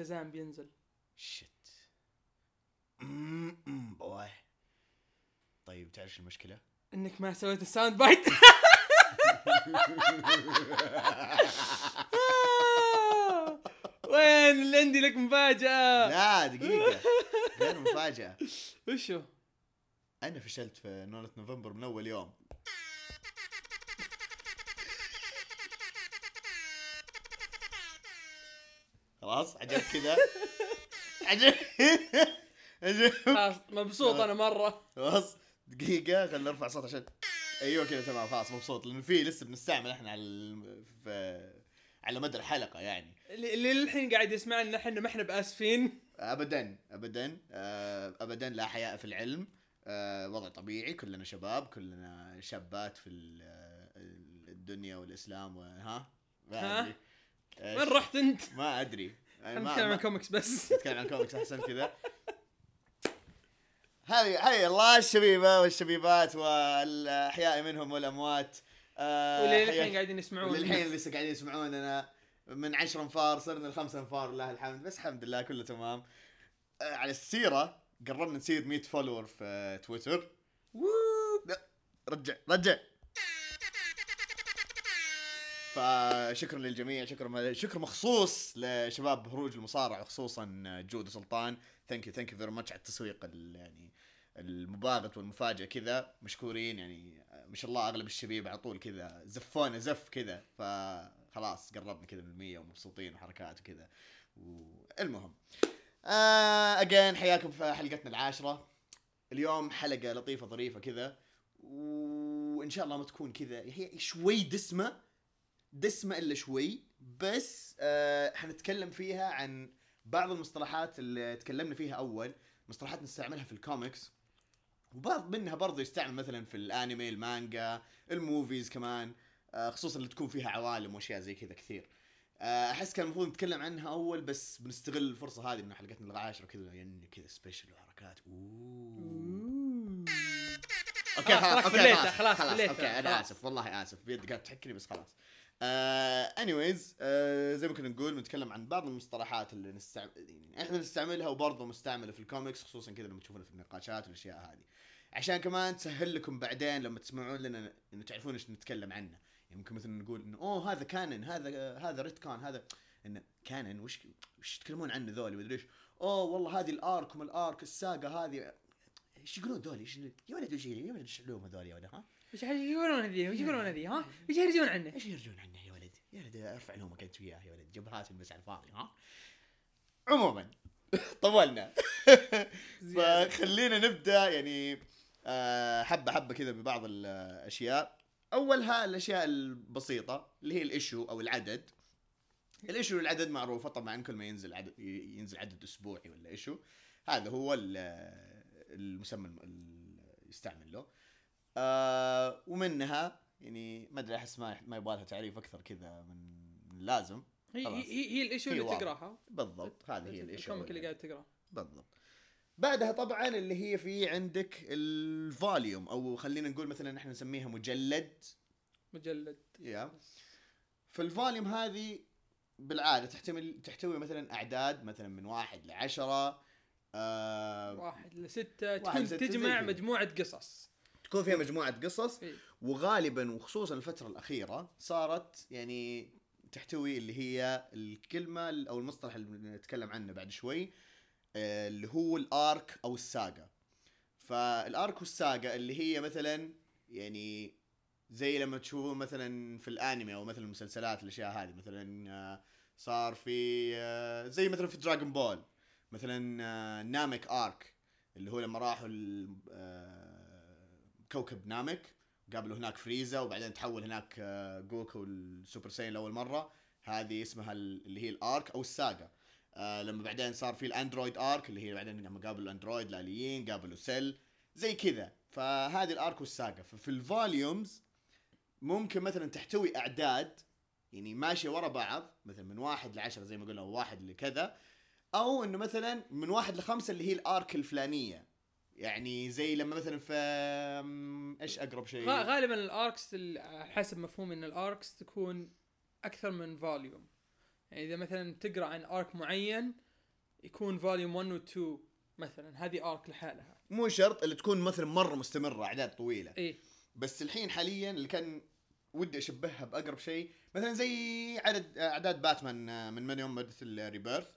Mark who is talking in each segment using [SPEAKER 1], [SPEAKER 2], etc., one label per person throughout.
[SPEAKER 1] شازام بينزل.
[SPEAKER 2] shit boy طيب تعرف شو المشكلة؟
[SPEAKER 1] إنك ما سويت ال sound bite. وين اللي عندي لك مفاجأة؟
[SPEAKER 2] لا دقيقة. غير مفاجأة.
[SPEAKER 1] وشو؟
[SPEAKER 2] أنا فشلت في No Nut November من أول يوم. خلاص عجب كذا؟ عجب عجب
[SPEAKER 1] خلاص مبسوط أنا مرة.
[SPEAKER 2] خلاص دقيقة خلينا نرفع صوت عشان أيوه كذا تمام خلاص مبسوط لأنه في لسه بنستعمل إحنا على ال- في على مدى الحلقة يعني.
[SPEAKER 1] اللي للحين قاعد يسمعنا إحنا ما إحنا بآسفين.
[SPEAKER 2] ابدا ابدا آه، ابدا لا حياء في العلم. آه، وضع طبيعي كلنا شباب كلنا شابات في آه، الدنيا والإسلام وها
[SPEAKER 1] ها؟ وين رحت أنت؟
[SPEAKER 2] ما
[SPEAKER 1] أدري.
[SPEAKER 2] ما-
[SPEAKER 1] نتكلم عن كوميكس بس.
[SPEAKER 2] نتكلم عن كوميكس أحسن كذا. هذه حي الله الشبيبة والشبيبات والأحياء منهم والأموات. آه،
[SPEAKER 1] واللي
[SPEAKER 2] حياك-
[SPEAKER 1] للحين قاعدين يسمعون.
[SPEAKER 2] وللحين لسه قاعدين يسمعوننا من 10 أنفار صرنا لخمسة أنفار لله الحمد بس الحمد لله كله تمام. آه، على السيرة قررنا نصير 100 follower في تويتر. رجع رجع. فشكرا للجميع شكرا شكر مخصوص لشباب هروج المصارعة خصوصا جود سلطان. thank you thank you very much على التسويق ال- يعني المباغت والمفاجأة كذا. مشكورين يعني ما شاء الله أغلب الشبيب على طول كذا زفونا زف كذا. فخلاص قربنا كذا من المية ومبسوطين وحركات وكذا. المهم آه again حياكم في حلقتنا العاشرة. اليوم حلقة لطيفة ظريفة كذا. وإن شاء الله ما تكون كذا هي شوي دسمة دسمة إلا شوي بس آه حنتكلم فيها عن بعض المصطلحات اللي تكلمنا فيها أول مصطلحات نستعملها في الكوميكس وبعض منها برضو يستعمل مثلا في الانمي المانجا ال movies كمان آه خصوصا اللي تكون فيها عوالم وأشياء زي كذا كثير. آه، أحس كان المفروض نتكلم عنها أول بس بنستغل الفرصة هذه ان حلقتنا العاشرة كذا يعني كذا special وحركات. أوه. okay
[SPEAKER 1] خلاص،
[SPEAKER 2] خلاص
[SPEAKER 1] أوكي
[SPEAKER 2] خلاص
[SPEAKER 1] خلاص،
[SPEAKER 2] خلاص
[SPEAKER 1] فليتها،
[SPEAKER 2] okay
[SPEAKER 1] أنا.
[SPEAKER 2] آسف والله آسف بيد قاعد تحكني بس خلاص. anyways زي ما كنا نقول بنتكلم عن بعض المصطلحات اللي نستعمل يعني إحنا نستعملها وبرضه مستعملة في الكوميكس خصوصا كذا لما تشوفونها في النقاشات والأشياء هذه. عشان كمان تسهل لكم بعدين لما تسمعون لنا إنه تعرفون إيش نتكلم عنه. يعني ممكن مثلا نقول إنه أوه هذا canon هذا هذا retcon هذا إنه canon وش وش يتكلمون عنه ذولي؟ ومدري إيش. أوه والله هذه ال arc وما ال arc ال saga هذه. إيش يقولون ذولي؟ إيش يا ولد وش يا ولد إيش علوم هذول يا ولد ها؟
[SPEAKER 1] إيش يقولون هذي وش يقولون هذي ها؟ إيش يرجون عنه؟
[SPEAKER 2] إيش يرجون عنه يا ولد؟ يا ولد ارفع لهم انت وياه يا ولد جبهات بس على الفاضي ها؟ عموما طولنا. فخلينا نبدأ يعني آه، حبة حبة كذا ببعض الأشياء. أولها الأشياء البسيطة اللي هي ال issue أو العدد. ال issue العدد معروفة طبعا كل ما ينزل عدد ينزل عدد أسبوعي ولا issue هذا هو ال- المسمى الم- ال- يستعمل له. آه ومنها يعني ما أدري أحس ما ما يبغى لها تعريف أكثر كذا من اللازم
[SPEAKER 1] هي. هي هي ال
[SPEAKER 2] issue
[SPEAKER 1] اللي. تقراها.
[SPEAKER 2] بالضبط هذه هي ال
[SPEAKER 1] issue ال comic اللي قاعد تقراه.
[SPEAKER 2] بالضبط. بعدها طبعا اللي هي في عندك ال volume أو خلينا نقول مثلا إحنا نسميها مجلد.
[SPEAKER 1] مجلد.
[SPEAKER 2] yeah. فال volume هذه بالعادة تحتمل تحتوي مثلا أعداد مثلا من واحد لعشرة آه
[SPEAKER 1] واحد لستة تكون تجمع. مجموعة قصص.
[SPEAKER 2] تكون فيها مجموعة قصص
[SPEAKER 1] إيه.
[SPEAKER 2] وغالبا وخصوصا الفترة الأخيرة صارت يعني تحتوي اللي هي الكلمة أو المصطلح اللي نتكلم عنه بعد شوي آه، اللي هو الأرك أو الساقة فالأرك والساقة اللي هي مثلا يعني زي لما تشوفون مثلا في الأنمي أو مثلا المسلسلات الأشياء هذه مثلا آه، صار في آه، زي مثلا في دراغون بول مثلا نامك arc اللي هو لما راحوا كوكب نامك قابلوا هناك فريزا وبعدين تحول هناك آه، جوكو ال Super Saiyan لأول مرة. هذه اسمها ال- اللي هي ال arc أو ال saga. آه لما بعدين صار في ال android arc اللي هي بعدين لما قابلوا ال android الآليين قابلوا سيل زي كذا. فهذه ال arc وال saga. ففي ال volumes ممكن مثلا تحتوي أعداد يعني ماشية ورا بعض مثلا من واحد لعشرة زي ما قلنا واحد لكذا أو إنه مثلا من واحد لخمسة اللي هي ال arc الفلانية. يعني زي لما مثلا في إيش أقرب شيء؟
[SPEAKER 1] غالبا ال arcs حسب مفهوم إن ال arcs تكون أكثر من volume يعني إذا مثلا تقرأ عن arc معين يكون volume 1 و 2 مثلا. هذه arc لحالها.
[SPEAKER 2] مو شرط اللي تكون مثلا مرة مستمرة أعداد طويلة.
[SPEAKER 1] إيه.
[SPEAKER 2] بس الحين حاليا اللي كان ودي أشبهها بأقرب شيء مثلا زي عدد أعداد باتمان آه، من من يوم بدت ال Rebirth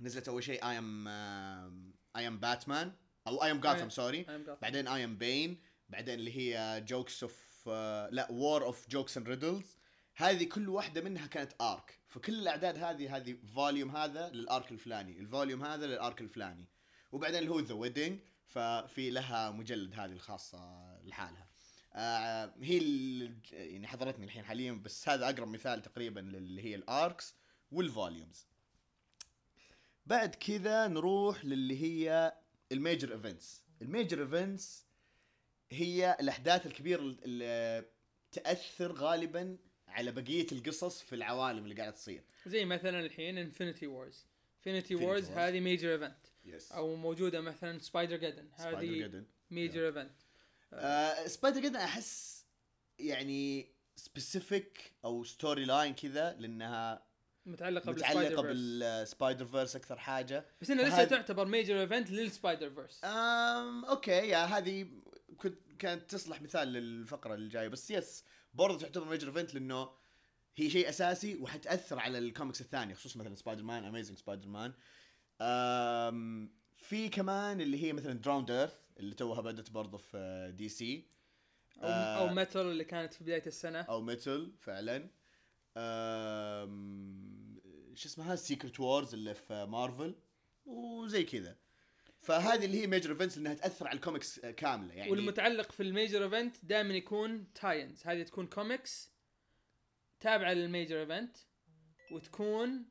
[SPEAKER 2] نزلت أول شيء I am I am Batman أو
[SPEAKER 1] I am Gotham sorry
[SPEAKER 2] بعدين I am Bane بعدين اللي هي jokes of لا War of Jokes and Riddles هذه كل واحدة منها كانت arc فكل الأعداد هذه هذه volume هذا لل arc الفلاني ال volume هذا لل arc الفلاني. وبعدين اللي هو the wedding ففي لها مجلد هذه الخاصة لحالها. آه هي يعني حضرتني الحين حاليا بس هذا أقرب مثال تقريبا اللي هي ال arcs وال volumes بعد كذا نروح للي هي ال major events. ال major events هي الأحداث الكبيرة اللي تأثر غالبا على بقية القصص في العوالم اللي قاعدة تصير.
[SPEAKER 1] زي مثلا الحين Infinity Wars
[SPEAKER 2] Infinity Wars.
[SPEAKER 1] هذه major
[SPEAKER 2] event
[SPEAKER 1] أو موجودة مثلا Spider-Geddon
[SPEAKER 2] Spider
[SPEAKER 1] هذه
[SPEAKER 2] major event Spider-Geddon أحس يعني specific أو story line كذا لأنها
[SPEAKER 1] متعلقة
[SPEAKER 2] متعلقة
[SPEAKER 1] بال Spider-Verse
[SPEAKER 2] بال Spider-Verse أكثر حاجة.
[SPEAKER 1] بس انها لسه تعتبر major event لل Spider-Verse
[SPEAKER 2] أم okay yeah هذه كنت كانت تصلح مثال للفقرة الجايه بس yes برضه تعتبر major event لأنه هي شيء أساسي وحتأثر على الكوميكس الثانية خصوصا مثلا Spider-Man Amazing Spider-Man في كمان اللي هي مثلا Drowned Earth اللي توها بدت برضه في DC
[SPEAKER 1] أو,
[SPEAKER 2] آه.
[SPEAKER 1] أو Metal اللي كانت في بداية السنة.
[SPEAKER 2] أو Metal فعلا. أم، شو اسمها Secret Wars اللي في مارفل وزي كذا. فهذه اللي هي major events إنها تأثر على الكوميكس كاملة يعني
[SPEAKER 1] والمتعلق في ال major event دائما يكون tie-ins هذه تكون كوميكس تابعة لل major event وتكون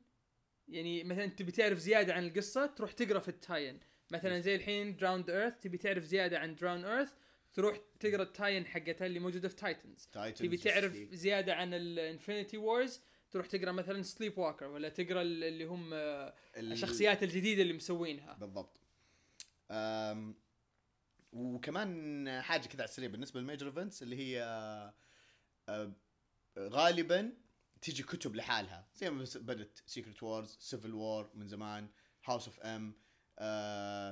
[SPEAKER 1] يعني مثلا تبي تعرف زيادة عن القصة تروح تقرأ في ال tie-in مثلا زي الحين Drowned Earth تبي تعرف زيادة عن Drowned Earth تروح تقرأ ال tie-in حقتها اللي موجودة في
[SPEAKER 2] Titans
[SPEAKER 1] تبي تعرف. زيادة عن ال Infinity Wars تروح تقرأ مثلا Sleepwalker ولا تقرأ ال- اللي هم آه،
[SPEAKER 2] ال-
[SPEAKER 1] الشخصيات الجديدة اللي مسوينها.
[SPEAKER 2] بالضبط. وكمان حاجة كذا على السريع بالنسبة لل major events اللي هي أه، غالبا تيجي كتب لحالها. زي ما بدت Secret Wars Civil War من زمان House of M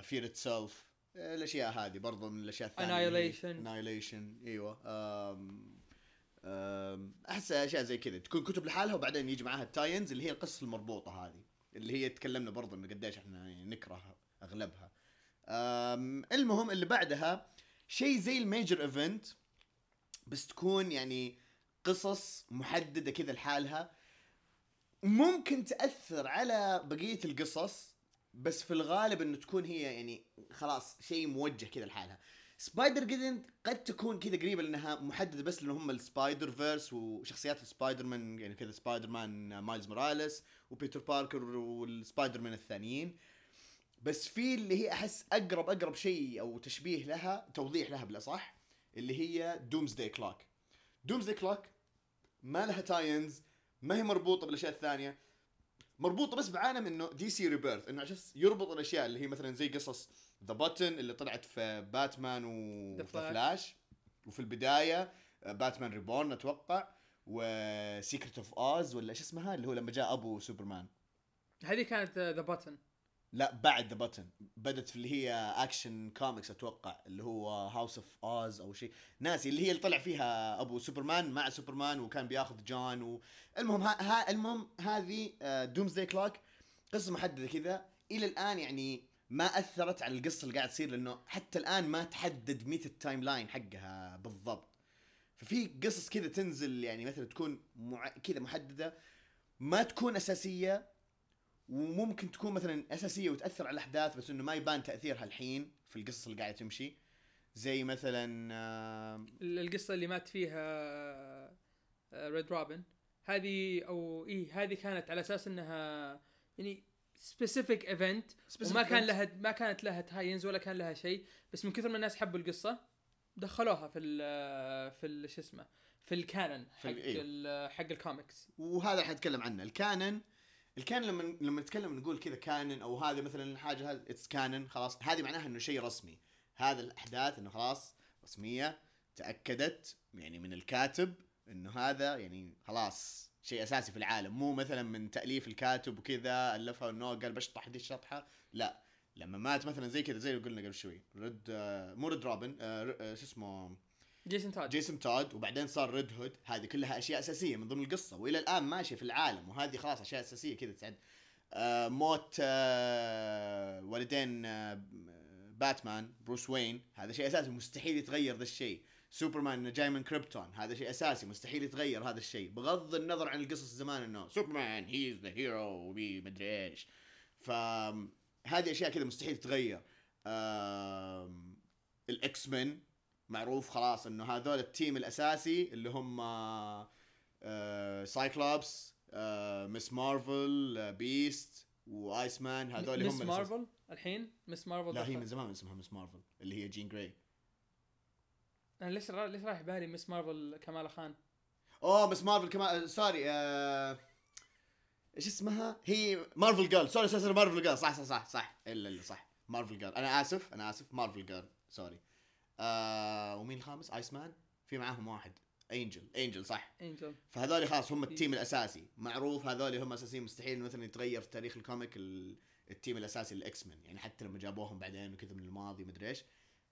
[SPEAKER 2] Fear Itself الأشياء هذه برضو من الأشياء الثانية.
[SPEAKER 1] Annihilation.
[SPEAKER 2] Annihilation إيوه. أحس أشياء زي كذا. تكون كتب لحالها وبعدين يجي معاها ال tie-ins اللي هي القصص المربوطة هذه اللي هي تكلمنا برضو انه قديش إحنا يعني نكره أغلبها. المهم اللي بعدها شيء زي ال major event بس تكون يعني قصص محددة كذا لحالها. ممكن تأثر على بقية القصص بس في الغالب انه تكون هي يعني خلاص شيء موجه كذا لحالها. Spider-Geddon قد تكون كذا قريبة لأنها محددة بس لأن هم ال Spider-Verse وشخصيات السبايدر مان يعني كذا Spider-Man Miles Morales و Peter Parker وال Spider-Man الثانيين. بس في اللي هي أحس أقرب أقرب شيء أو تشبيه لها توضيح لها بالأصح اللي هي Doomsday Clock Doomsday Clock ما لها tie-ins ما هي مربوطة بالأشياء الثانية. مربوطة بس بعالم إنه DC Rebirth إنه عشان يربط الأشياء اللي هي مثلا زي قصص The Button اللي طلعت في باتمان و
[SPEAKER 1] The
[SPEAKER 2] The
[SPEAKER 1] Flash.
[SPEAKER 2] Flash وفي البداية Batman Reborn أتوقع و Secret of Oz ولا إيش اسمها؟ اللي هو لما جاء أبو سوبرمان.
[SPEAKER 1] هذه كانت The Button
[SPEAKER 2] لا بعد The Button بدت في اللي هي Action Comics أتوقع اللي هو House of Oz أو شيء. ناسي اللي هي اللي طلع فيها أبو سوبرمان مع سوبرمان وكان بياخذ Jon و... المهم ها... ها... المهم هذه Doomsday Clock قصة محددة كذا. إلى الآن يعني ما أثرت على القصة اللي قاعد تصير لأنه حتى الآن ما تحدد متى ال timeline حقها بالضبط. ففي قصص كذا تنزل يعني مثلا تكون مع... كذا محددة ما تكون أساسية. وممكن تكون مثلا أساسية وتأثر على الأحداث بس إنه ما يبان تأثيرها الحين في القصة اللي قاعدة تمشي. زي مثلا
[SPEAKER 1] ال- القصة اللي مات فيها Red Robin هذه أو اي هذه كانت على أساس إنها يعني
[SPEAKER 2] specific event
[SPEAKER 1] وما كان. لها ما كانت لها tie-ins ولا كان لها شيء. بس من كثر ما الناس حبوا القصة دخلوها في ال في ال- شو اسمه في ال canon
[SPEAKER 2] في
[SPEAKER 1] حق
[SPEAKER 2] ال- إيه.
[SPEAKER 1] ال- حق الكوميكس
[SPEAKER 2] وهذا حنتكلم عنه. ال canon ال canon لما لما نتكلم نقول كذا canon أو هذا مثلا الحاجة it's canon خلاص. هذه معناها إنه شيء رسمي. هذا الأحداث إنه خلاص رسمية تأكدت يعني من الكاتب إنه هذا يعني خلاص شيء أساسي في العالم. مو مثلا من تأليف الكاتب وكذا ألفها إنه قال بشطح دي الشطحة. لا. لما مات مثلا زي كذا زي اللي قلنا قبل شوي. Red آه مو Red Robin آه آه شو اسمه؟
[SPEAKER 1] Jason Todd
[SPEAKER 2] Jason Todd وبعدين صار Red Hood. هذه كلها أشياء أساسية من ضمن القصة وإلى الآن ماشيه في العالم وهذه خلاص أشياء أساسية كذا تسعد آه موت آه والدين آه Batman Bruce Wayne هذا شيء أساسي مستحيل يتغير ذا الشيء. سوبرمان جاي من Krypton هذا شيء أساسي مستحيل يتغير هذا الشيء. بغض النظر عن القصص زمان إنه Superman he the hero وبي مدري إيش. فهذه أشياء كذا مستحيل تتغير. ال X-Men معروف خلاص إنه هذول ال team الأساسي اللي هم Cyclops Ms. Marvel Beast و Iceman هذول هم Ms.
[SPEAKER 1] Marvel الحين Ms. Marvel
[SPEAKER 2] لا هي. من زمان اسمها Ms. Marvel اللي هي Jean Grey
[SPEAKER 1] أنا ليش را... ليش رايح بالي Ms. Marvel Kamala Khan
[SPEAKER 2] أوه Ms. Marvel كمان آه، sorry آه، إيش اسمها؟ هي Marvel Girl sorry sorry sorry، Marvel Girl صح صح صح صح إلا إلا صح Marvel Girl أنا آسف أنا آسف Marvel Girl sorry آه ومين الخامس؟ Iceman في معاهم واحد. Angel Angel صح.
[SPEAKER 1] Angel
[SPEAKER 2] فهذول خلاص هم ال team الأساسي. معروف هذول هم أساسيين. مستحيل مثلا يتغير في تاريخ ال comic ال- ال team الأساسي لل X-Men يعني حتى لما جابوهم بعدين وكذا من الماضي مدري إيش.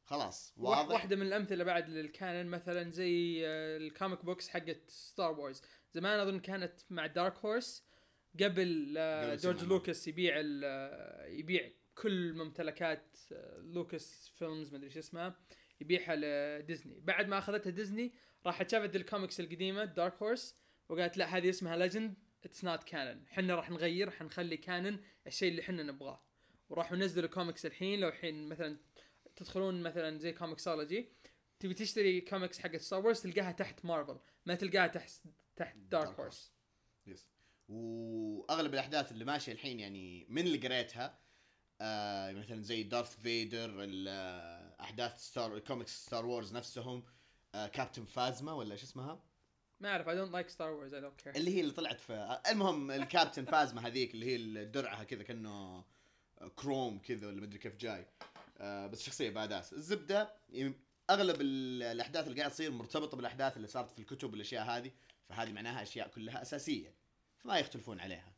[SPEAKER 2] خلاص. واضح.
[SPEAKER 1] واحدة من الأمثلة بعد لل canon مثلا زي آه، ال comic books حقت Star Wars زمان أظن كانت مع دارك هورس قبل آه، جورج
[SPEAKER 2] السينما.
[SPEAKER 1] لوكاس يبيع آه، يبيع كل ممتلكات آه، لوكاس فيلمز مدري شو اسمها. يبيعها لديزني بعد ما أخذتها ديزني راحت شافت الكوميكس القديمة دارك هورس وقالت لا هذه اسمها legend it's not canon إحنا راح نغير حنخلي كانون الشيء اللي إحنا نبغاه. وراحوا نزلوا كوميكس الحين لو الحين مثلا تدخلون مثلا زي كوميكسولوجي تبي تشتري كوميكس حقت ستار وورز تلقاها تحت مارفل ما تلقاها تحت تحت دارك هورس
[SPEAKER 2] yes وأغلب الأحداث اللي ماشية الحين يعني من اللي قريتها آه مثلا زي دارث فيدر أحداث ستار كوميكس ستار وورز نفسهم آه كابتن فازما ولا إيش اسمها؟
[SPEAKER 1] ما أعرف I don't like ستار وورز I don't care
[SPEAKER 2] اللي هي اللي طلعت في آه، المهم الكابتن فازما هذيك اللي هي درعها كذا كأنه كروم كذا ولا مدري كيف جاي. آه بس شخصية badass الزبدة أغلب ال- الأحداث اللي قاعد تصير مرتبطة بالأحداث اللي صارت في الكتب والأشياء هذه فهذه معناها أشياء كلها أساسية فما يختلفون عليها.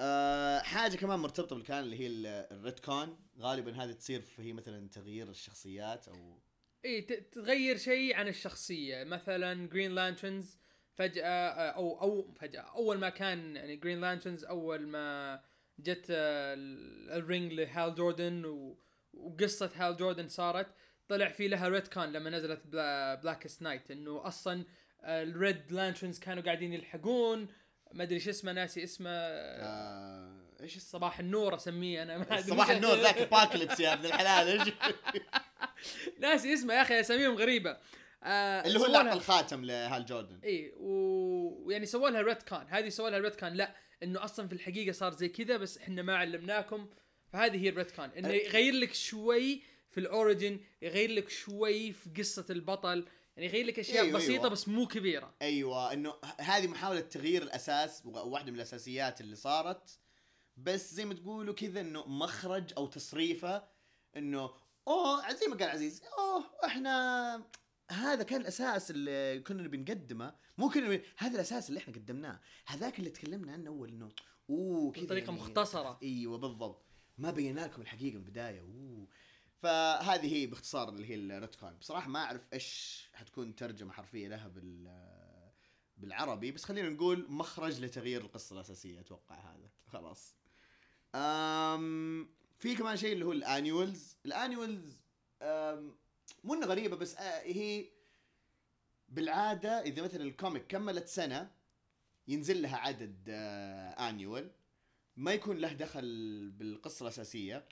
[SPEAKER 2] أه حاجة كمان مرتبطة بال canon اللي هي ال- ال retcon غالبا هذه تصير في مثلا تغيير الشخصيات
[SPEAKER 1] أو إي تغير شيء عن الشخصية. مثلا جرين لانترنز فجأة آه، أو أو فجأة أول ما كان يعني جرين لانترنز أول ما جت آه، ال- ال ring لهال جوردن و- وقصة هال جوردن صارت طلع في لها retcon لما نزلت بلا Blackest Night إنه أصلا الريد لانترنز كانوا قاعدين يلحقون ما أدري شو اسمه ناسي اسمه. آه،
[SPEAKER 2] إيش اسمه؟
[SPEAKER 1] صباح النور أسميه أنا ما أدري.
[SPEAKER 2] صباح النور ذاك اباكليبس يا ابن الحلال إيش؟
[SPEAKER 1] ناسي اسمه يا أخي أساميهم غريبة. آه
[SPEAKER 2] اللي هو اعطى الخاتم لهال جوردن.
[SPEAKER 1] إي و- ويعني سووا لها retcon هذه سووا لها retcon لا إنه أصلا في الحقيقة صار زي كذا بس إحنا ما علمناكم فهذه هي ال retcon
[SPEAKER 2] إنه.
[SPEAKER 1] يغير لك شوي في ال origin يغير لك شوي في قصة البطل. يعني يغير لك أشياء
[SPEAKER 2] أيوة،
[SPEAKER 1] بسيطة
[SPEAKER 2] أيوة.
[SPEAKER 1] بس مو
[SPEAKER 2] كبيرة. أيوه إنه هذه محاولة تغيير الأساس واحدة من الأساسيات اللي صارت. بس زي ما تقولوا كذا إنه مخرج أو تصريفة إنه أوه زي ما قال عزيز أوه إحنا هذا كان الأساس اللي كنا بنقدمه مو كنا بن- هذا الأساس اللي إحنا قدمناه. هذاك اللي تكلمنا عنه اول إنه أوه كذا
[SPEAKER 1] بطريقة مختصرة.
[SPEAKER 2] أيوه بالضبط. ما بينا لكم الحقيقة من البداية. أوه. فهذه هي باختصار اللي هي الريتكون بصراحة ما أعرف إيش حتكون ترجمة حرفية لها بال بالعربي بس خلينا نقول مخرج لتغيير القصة الأساسية أتوقع هذا. خلاص. أم في كمان شيء اللي هو الأنيولز. الأنيولز مو إنه غريبة بس آه هي بالعادة إذا مثلا ال comic كملت سنة ينزل لها عدد annual. ما يكون له دخل بالقصة الأساسية.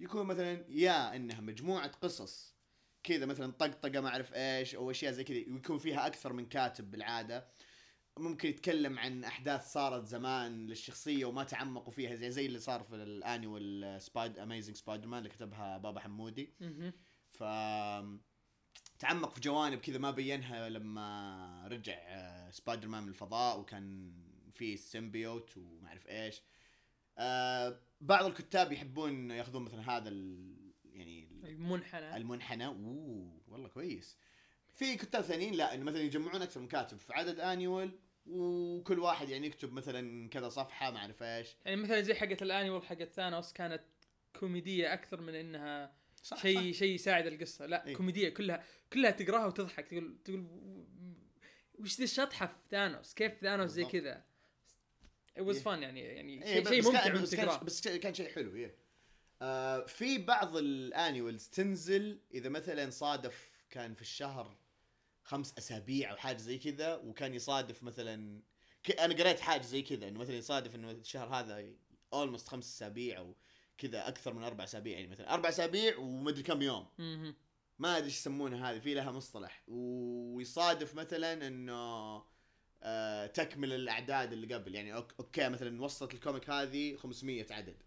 [SPEAKER 2] يكون مثلا يا إنها مجموعة قصص كذا مثلا طقطقة ما أعرف إيش أو أشياء زي كذا ويكون فيها أكثر من كاتب بالعادة. ممكن يتكلم عن أحداث صارت زمان للشخصية وما تعمقوا فيها زي زي اللي صار في ال annual سبايد amazing سبايدر مان اللي كتبها بابا حمودي. ف تعمق في جوانب كذا ما بينها لما رجع آه، سبايدر مان من الفضاء وكان في symbiote وما أعرف إيش. آه، بعض الكتاب يحبون ياخذون مثلا هذا ال... يعني ال-
[SPEAKER 1] المنحنى.
[SPEAKER 2] المنحنى. أوه والله كويس. في كتاب ثانيين لا انه مثلا يجمعون أكثر من كاتب. في عدد annual وكل واحد يعني يكتب مثلا كذا صفحة ما أعرف إيش.
[SPEAKER 1] يعني مثلا زي حقت ال annual حقت ثانوس كانت كوميدية أكثر من إنها
[SPEAKER 2] صح
[SPEAKER 1] شيء
[SPEAKER 2] صح.
[SPEAKER 1] شيء يساعد القصة. لا
[SPEAKER 2] إيه.
[SPEAKER 1] كوميدية كلها كلها تقراها وتضحك. تقول تقول وش ذي الشطحة في ثانوس كيف ثانوس زي. كذا؟ It was
[SPEAKER 2] إيه.
[SPEAKER 1] fun يعني يعني
[SPEAKER 2] إيه،
[SPEAKER 1] شيء
[SPEAKER 2] بس
[SPEAKER 1] ممتع
[SPEAKER 2] بس كان بس كان شيء حلو إيه. آه في بعض الانيولز تنزل إذا مثلا صادف كان في الشهر خمس أسابيع أو حاجة زي كذا وكان يصادف مثلا ك... أنا قريت حاجة زي كذا إنه مثلا يصادف إنه الشهر هذا almost خمس أسابيع أو كذا أكثر من أربع أسابيع يعني مثلا أربع أسابيع ومدري كم يوم. ما أدري إيش يسمونها هذه في لها مصطلح ويصادف مثلا إنه تكمل الأعداد اللي قبل. يعني أوكي مثلا وصلت ال comic هذه 500 عدد.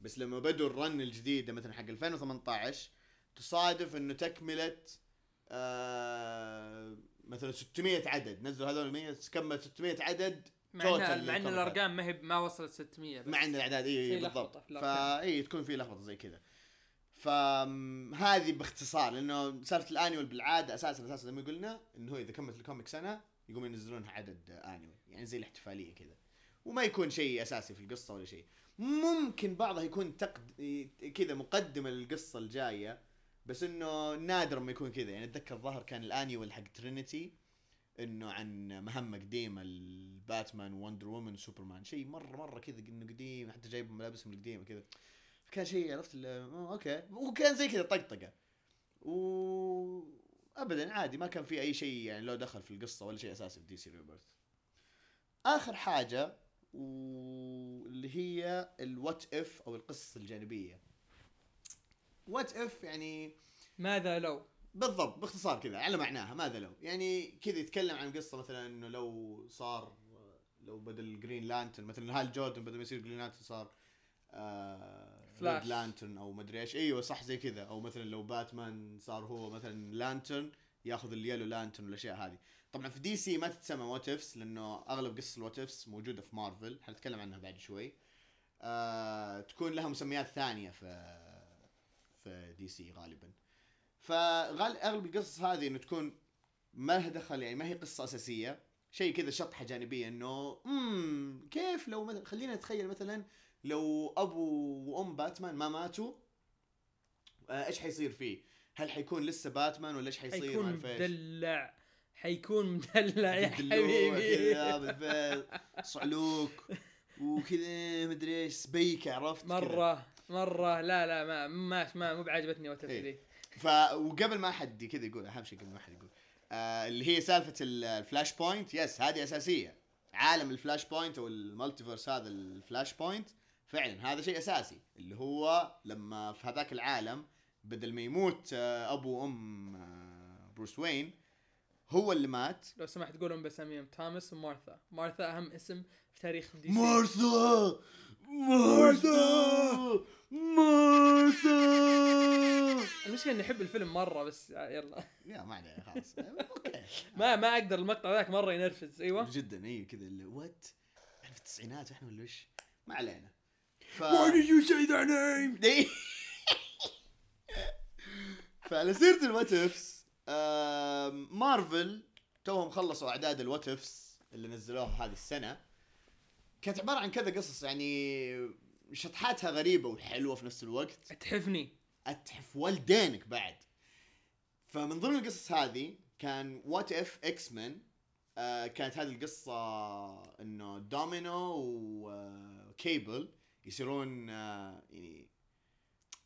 [SPEAKER 2] بس لما بدوا ال run الجديده مثلا حق 2018 تصادف إنه تكملت آه مثلا 600 عدد. نزلوا هذول 100 كمل 600 عدد
[SPEAKER 1] مع ان مع
[SPEAKER 2] إن
[SPEAKER 1] الأرقام ما هي ما وصلت 600 بس.
[SPEAKER 2] مع إن
[SPEAKER 1] الأعداد
[SPEAKER 2] إي بالضبط. فاي تكون في لخبطة زي كذا. فهذه باختصار لأنه سالفه ال annual بالعادة أساسا أساسا زي ما قلنا إنه هو إذا كملت ال comic سنة يقوم ينزلونها عدد annual يعني زي الاحتفالية كذا. وما يكون شيء أساسي في القصة ولا شيء. ممكن بعضها يكون تقد كذا مقدمه للقصه الجاية بس إنه نادر ما يكون كذا. يعني أتذكر الظاهر كان ال annual حق ترينيتي إنه عن مهمه قديمة الباتمان وندر وومن وسوبرمان شيء مرة مرة كذا إنه قديم حتى جايب ملابسهم القديمة كذا. كان شيء عرفت أوكي. وكان زي كذا طقطقة. و ابدا عادي ما كان في أي شيء يعني له دخل في القصة ولا شيء أساسي في دي سي Rebirth آخر حاجة واللي هي ال what if أو القصص الجانبية. what if يعني
[SPEAKER 1] ماذا لو؟
[SPEAKER 2] بالضبط باختصار كذا على معناها ماذا لو؟ يعني كذا يتكلم عن قصة مثلا إنه لو صار لو بدل جرين لانترن مثلا هال جوردن بدل ما يصير جرين لانترن صار آه
[SPEAKER 1] فلاش.
[SPEAKER 2] لانترن أو مدري إيش. إيوه صح زي كذا. أو مثلا لو باتمان صار هو مثلا لانترن ياخذ ال yellow lantern والأشياء هذه. طبعا في دي سي ما تتسمى what ifs لأنه أغلب قصص ال what ifs موجودة في مارفل. حنتكلم عنها بعد شوي. آه تكون لها مسميات ثانية في في دي سي غالبا. فغال أغلب القصص هذه إنه تكون ما لها دخل يعني ما هي قصة أساسية. شيء كذا شطحة جانبية إنه امم كيف لو مثلا خلينا نتخيل مثلا لو أبو وأم باتمان ما ماتوا آه، إيش حيصير فيه؟ هل حيكون لسه باتمان ولا إيش حيصير؟
[SPEAKER 1] حيكون. مدلع حيكون مدلع يا حبيبي
[SPEAKER 2] صعلوك وكذا مدري إيش سبيكه عرفت.
[SPEAKER 1] مرة مرة لا لا ما ما ما مو بعجبتني
[SPEAKER 2] what
[SPEAKER 1] if.
[SPEAKER 2] ف وقبل ما حد كذا يقول أهم شيء قبل ما حد يقول آه اللي هي سالفة ال- ال Flashpoint yes هذه أساسية عالم ال Flashpoint أو ال multiverse هذا ال Flashpoint فعلا هذا شيء أساسي اللي هو لما في هذاك العالم بدل ما يموت آه أبو وأم آه بروس وين هو اللي مات.
[SPEAKER 1] لو سمحت قولهم بأساميهم توماس ومارثا مارثا. أهم اسم في تاريخ دي سي.
[SPEAKER 2] مارثا! مارثا! مارثا!
[SPEAKER 1] المشكلة إني أحب الفيلم مرة بس يلا.
[SPEAKER 2] يا ما عليه خلاص. okay.
[SPEAKER 1] ما ما أقدر المقطع ذاك مرة ينرفز أيوه.
[SPEAKER 2] جدا اي كذا اللي what إحنا في التسعينات إحنا ولا وش؟ ما علينا. ف...
[SPEAKER 1] you say that name?
[SPEAKER 2] فعلى سيرة ال What Ifs مارفل توهم خلصوا أعداد ال What Ifs اللي نزلوها هذه السنة. كانت عبارة عن كذا قصص يعني شطحاتها غريبة وحلوة في نفس الوقت.
[SPEAKER 1] اتحفني
[SPEAKER 2] أتحف والدينك بعد. فمن ضمن القصص هذه كان What If X-Men كانت هذه القصة إنه دومينو وكيبل يصيرون آه، يعني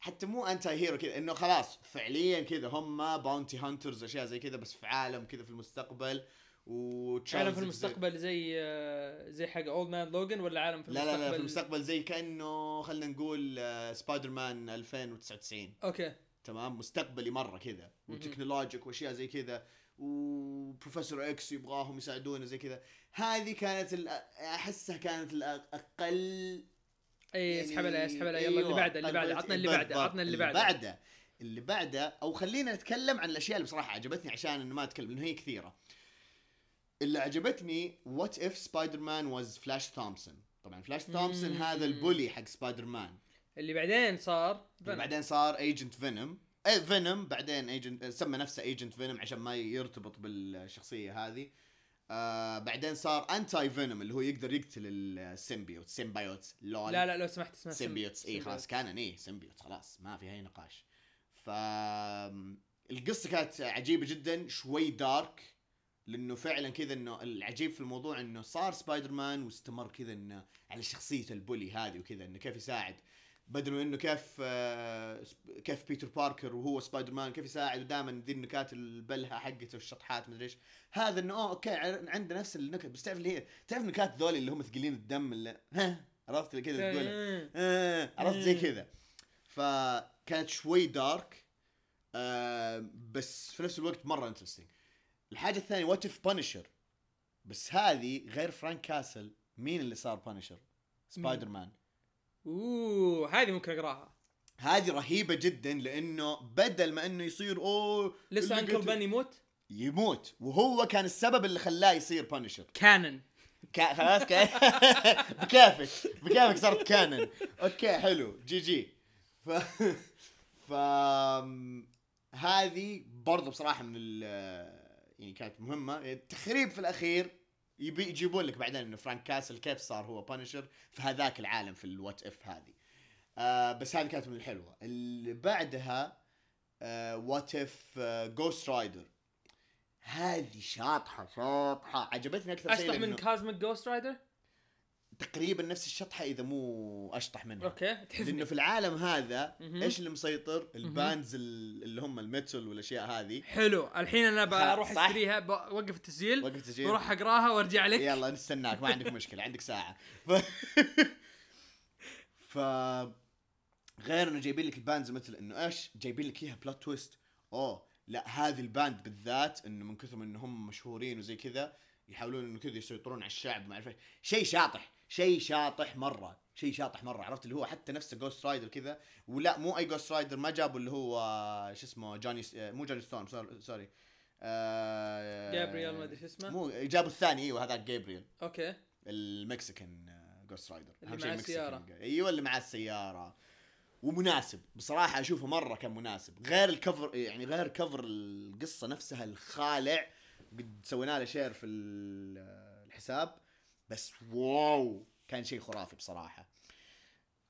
[SPEAKER 2] حتى مو anti hero كذا إنه خلاص فعليا كذا هم bounty hunters أشياء زي كذا بس في عالم كذا في المستقبل. وتشارلز
[SPEAKER 1] عالم في المستقبل زي آه، زي حق Old Man Logan ولا عالم في
[SPEAKER 2] لا
[SPEAKER 1] المستقبل
[SPEAKER 2] لا لا في المستقبل؟ زي كأنه خلينا نقول سبايدر مان 2099
[SPEAKER 1] okay.
[SPEAKER 2] تمام؟ مستقبلي مرة كذا و technologic وأشياء زي كذا و Professor X يبغاهم يساعدونه زي كذا. هذه كانت أحسها كانت الأقل
[SPEAKER 1] اي
[SPEAKER 2] يعني
[SPEAKER 1] اسحب لها اسحب لها يلا اللي
[SPEAKER 2] أيوة،
[SPEAKER 1] بعده اللي بعده عطنا اللي بعده عطنا اللي بعده.
[SPEAKER 2] بعده اللي بعده أو خلينا نتكلم عن الأشياء اللي بصراحة عجبتني عشان انه ما أتكلم لأنه هي كثيرة. اللي عجبتني What If Spider-Man was Flash Thompson طبعا فلاش تومسون. هذا ال bully حق سبايدر مان
[SPEAKER 1] اللي بعدين صار فينوم.
[SPEAKER 2] بعدين صار Agent Venom إيه فينوم بعدين ايجنت سمى نفسه Agent Venom عشان ما يرتبط بالشخصية هذه. آه بعدين صار Anti-Venom اللي هو يقدر يقتل ال symbiote symbiote لول.
[SPEAKER 1] لا لا لو سمحت اسمها
[SPEAKER 2] symbiotes اي خلاص كان اي symbiote خلاص ما في أي نقاش. ف القصة كانت عجيبة جدا شوي dark لأنه فعلا كذا إنه العجيب في الموضوع إنه صار سبايدر مان واستمر كذا إنه على شخصية ال bully هذه وكذا إنه كيف يساعد بدل من إنه كيف آه، كيف بيتر باركر وهو سبايدر مان كيف يساعد ودائما ذي النكات البلهة حقته والشطحات مدري إيش. هذا إنه اوه okay عنده نفس النكت بس تعرف اللي هي تعرف النكات ذولي اللي هم ثقيلين الدم اللي ها عرفت اللي كذا تقولها آه، عرفت زي كذا. فكانت شوي dark آه بس في نفس الوقت مرة interesting الحاجة الثانية What If Punisher بس هذه غير فرانك كاسل مين اللي صار Punisher سبايدر مان
[SPEAKER 1] أوه هذه ممكن أقراها.
[SPEAKER 2] هذه رهيبة جدا لأنه بدل ما إنه يصير أوه
[SPEAKER 1] لسه
[SPEAKER 2] Uncle
[SPEAKER 1] Ben يموت؟
[SPEAKER 2] يموت. وهو كان السبب اللي خلاه يصير Punisher
[SPEAKER 1] canon.
[SPEAKER 2] كا... خلاص كا... بكيفك بكيفك صارت canon. okay حلو. GG. ف ف هذه برضو بصراحة من ال يعني كانت مهمة. التخريب في الأخير يبي يجيبون لك بعدين إنه فرانك كاسل كيف صار هو Punisher في هذاك العالم في ال What If هذه. آه بس هذه كانت من الحلوة. اللي بعدها آه What If Ghost Rider هذه شاطحة شاطحة. عجبتني أكثر شيء
[SPEAKER 1] أشطح من Cosmic Ghost Rider
[SPEAKER 2] تقريبا نفس الشطحة إذا مو أشطح منها.
[SPEAKER 1] okay
[SPEAKER 2] لأنه
[SPEAKER 1] تحفني
[SPEAKER 2] في العالم هذا
[SPEAKER 1] مهم.
[SPEAKER 2] إيش اللي مسيطر؟ ال bands ال- اللي هم ال metal والأشياء هذه.
[SPEAKER 1] حلو الحين
[SPEAKER 2] أنا
[SPEAKER 1] بروح؟ أشتريها بوقف التسجيل.
[SPEAKER 2] وقف تسجيل
[SPEAKER 1] بروح أقراها وأرجع لك.
[SPEAKER 2] يلا نستناك ما عندك مشكلة عندك ساعة. ف... ف غير إنه جايبين لك ال bands مثل إنه إيش؟ جايبين لك إياها plot twist أوه لا هذه ال band بالذات إنه من كثر من انهم مشهورين وزي كذا يحاولون إنه كذا يسيطرون على الشعب ما أعرف. شيء شاطح. شيء شاطح مرة شيء شاطح مرة عرفت اللي هو حتى نفسه Ghost Rider كذا ولا مو أي Ghost Rider ما جابوا اللي هو شو اسمه جوني س- مو جوني ستون سور- sorry. آه
[SPEAKER 1] جابرييل ما أدري شو اسمه.
[SPEAKER 2] مو جابوا الثاني أيوه هذاك جابرييل
[SPEAKER 1] okay.
[SPEAKER 2] ال Mexican Ghost Rider
[SPEAKER 1] اللي معاه السيارة.
[SPEAKER 2] أيوه اللي معاه السيارة. ومناسب. بصراحة أشوفه مرة كان مناسب. غير ال cover يعني غير cover القصة نفسها الخالع قد سوينا له share في ال- الحساب. بس wow كان شيء خرافي بصراحة.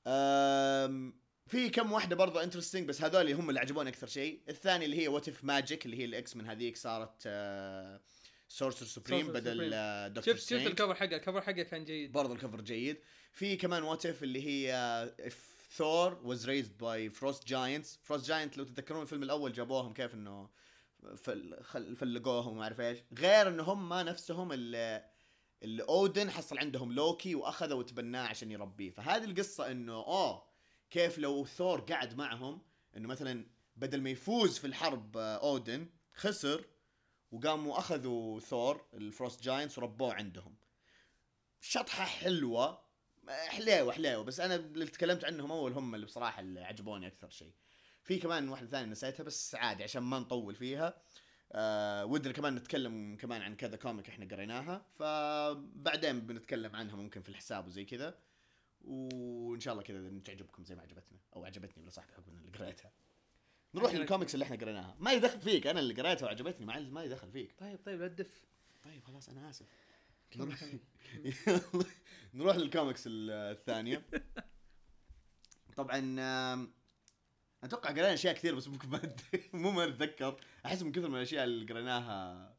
[SPEAKER 2] أم في كم واحدة برضو interesting بس هذول هم اللي عجبوني أكثر شيء. الثاني اللي هي What If Magik اللي هي ال X-Men هذيك صارت Sorcerer Supreme
[SPEAKER 1] Sorcerer
[SPEAKER 2] بدل
[SPEAKER 1] Supreme.
[SPEAKER 2] آه، دكتور
[SPEAKER 1] شفت شفت.
[SPEAKER 2] ال
[SPEAKER 1] cover حقه ال cover حقه كان جيد.
[SPEAKER 2] برضو ال cover جيد. في كمان What If اللي هي if ثور was raised by frost giants. Frost giant لو تتذكرون الفيلم الأول جابوهم كيف إنه فلقوهم وما أعرف إيش. غير إنه هم نفسهم اللي اللي أودن حصل عندهم لوكي وأخذه وتبناه عشان يربيه. فهذه القصة إنه اوه كيف لو ثور قعد معهم إنه مثلا بدل ما يفوز في الحرب آه، أودن خسر وقاموا أخذوا ثور ال frost giants وربوه عندهم. شطحة حلوة حليوة حليوة بس أنا اللي تكلمت عنهم أول هم اللي بصراحة اللي عجبوني أكثر شيء. في كمان واحدة ثانية نسيتها بس عادي عشان ما نطول فيها. آه ودنا كمان نتكلم كمان عن كذا comic إحنا قريناها. فبعدين بنتكلم عنها ممكن في الحساب وزي كذا. وإن شاء الله كذا تعجبكم زي ما عجبتنا. أو عجبتني ولا صح بحكم اللي قريتها. نروح. للكوميكس اللي إحنا قريناها. ما يدخل فيك أنا اللي قريتها وعجبتني ما ما يدخل فيك.
[SPEAKER 1] طيب طيب لا تدف.
[SPEAKER 2] طيب خلاص
[SPEAKER 1] أنا
[SPEAKER 2] آسف. نروح للكوميكس ال- الثانية. طبعا أتوقع قرينا أشياء كثير بس ممكن ما مو ما أتذكر. أحس من كثر من الأشياء اللي قريناها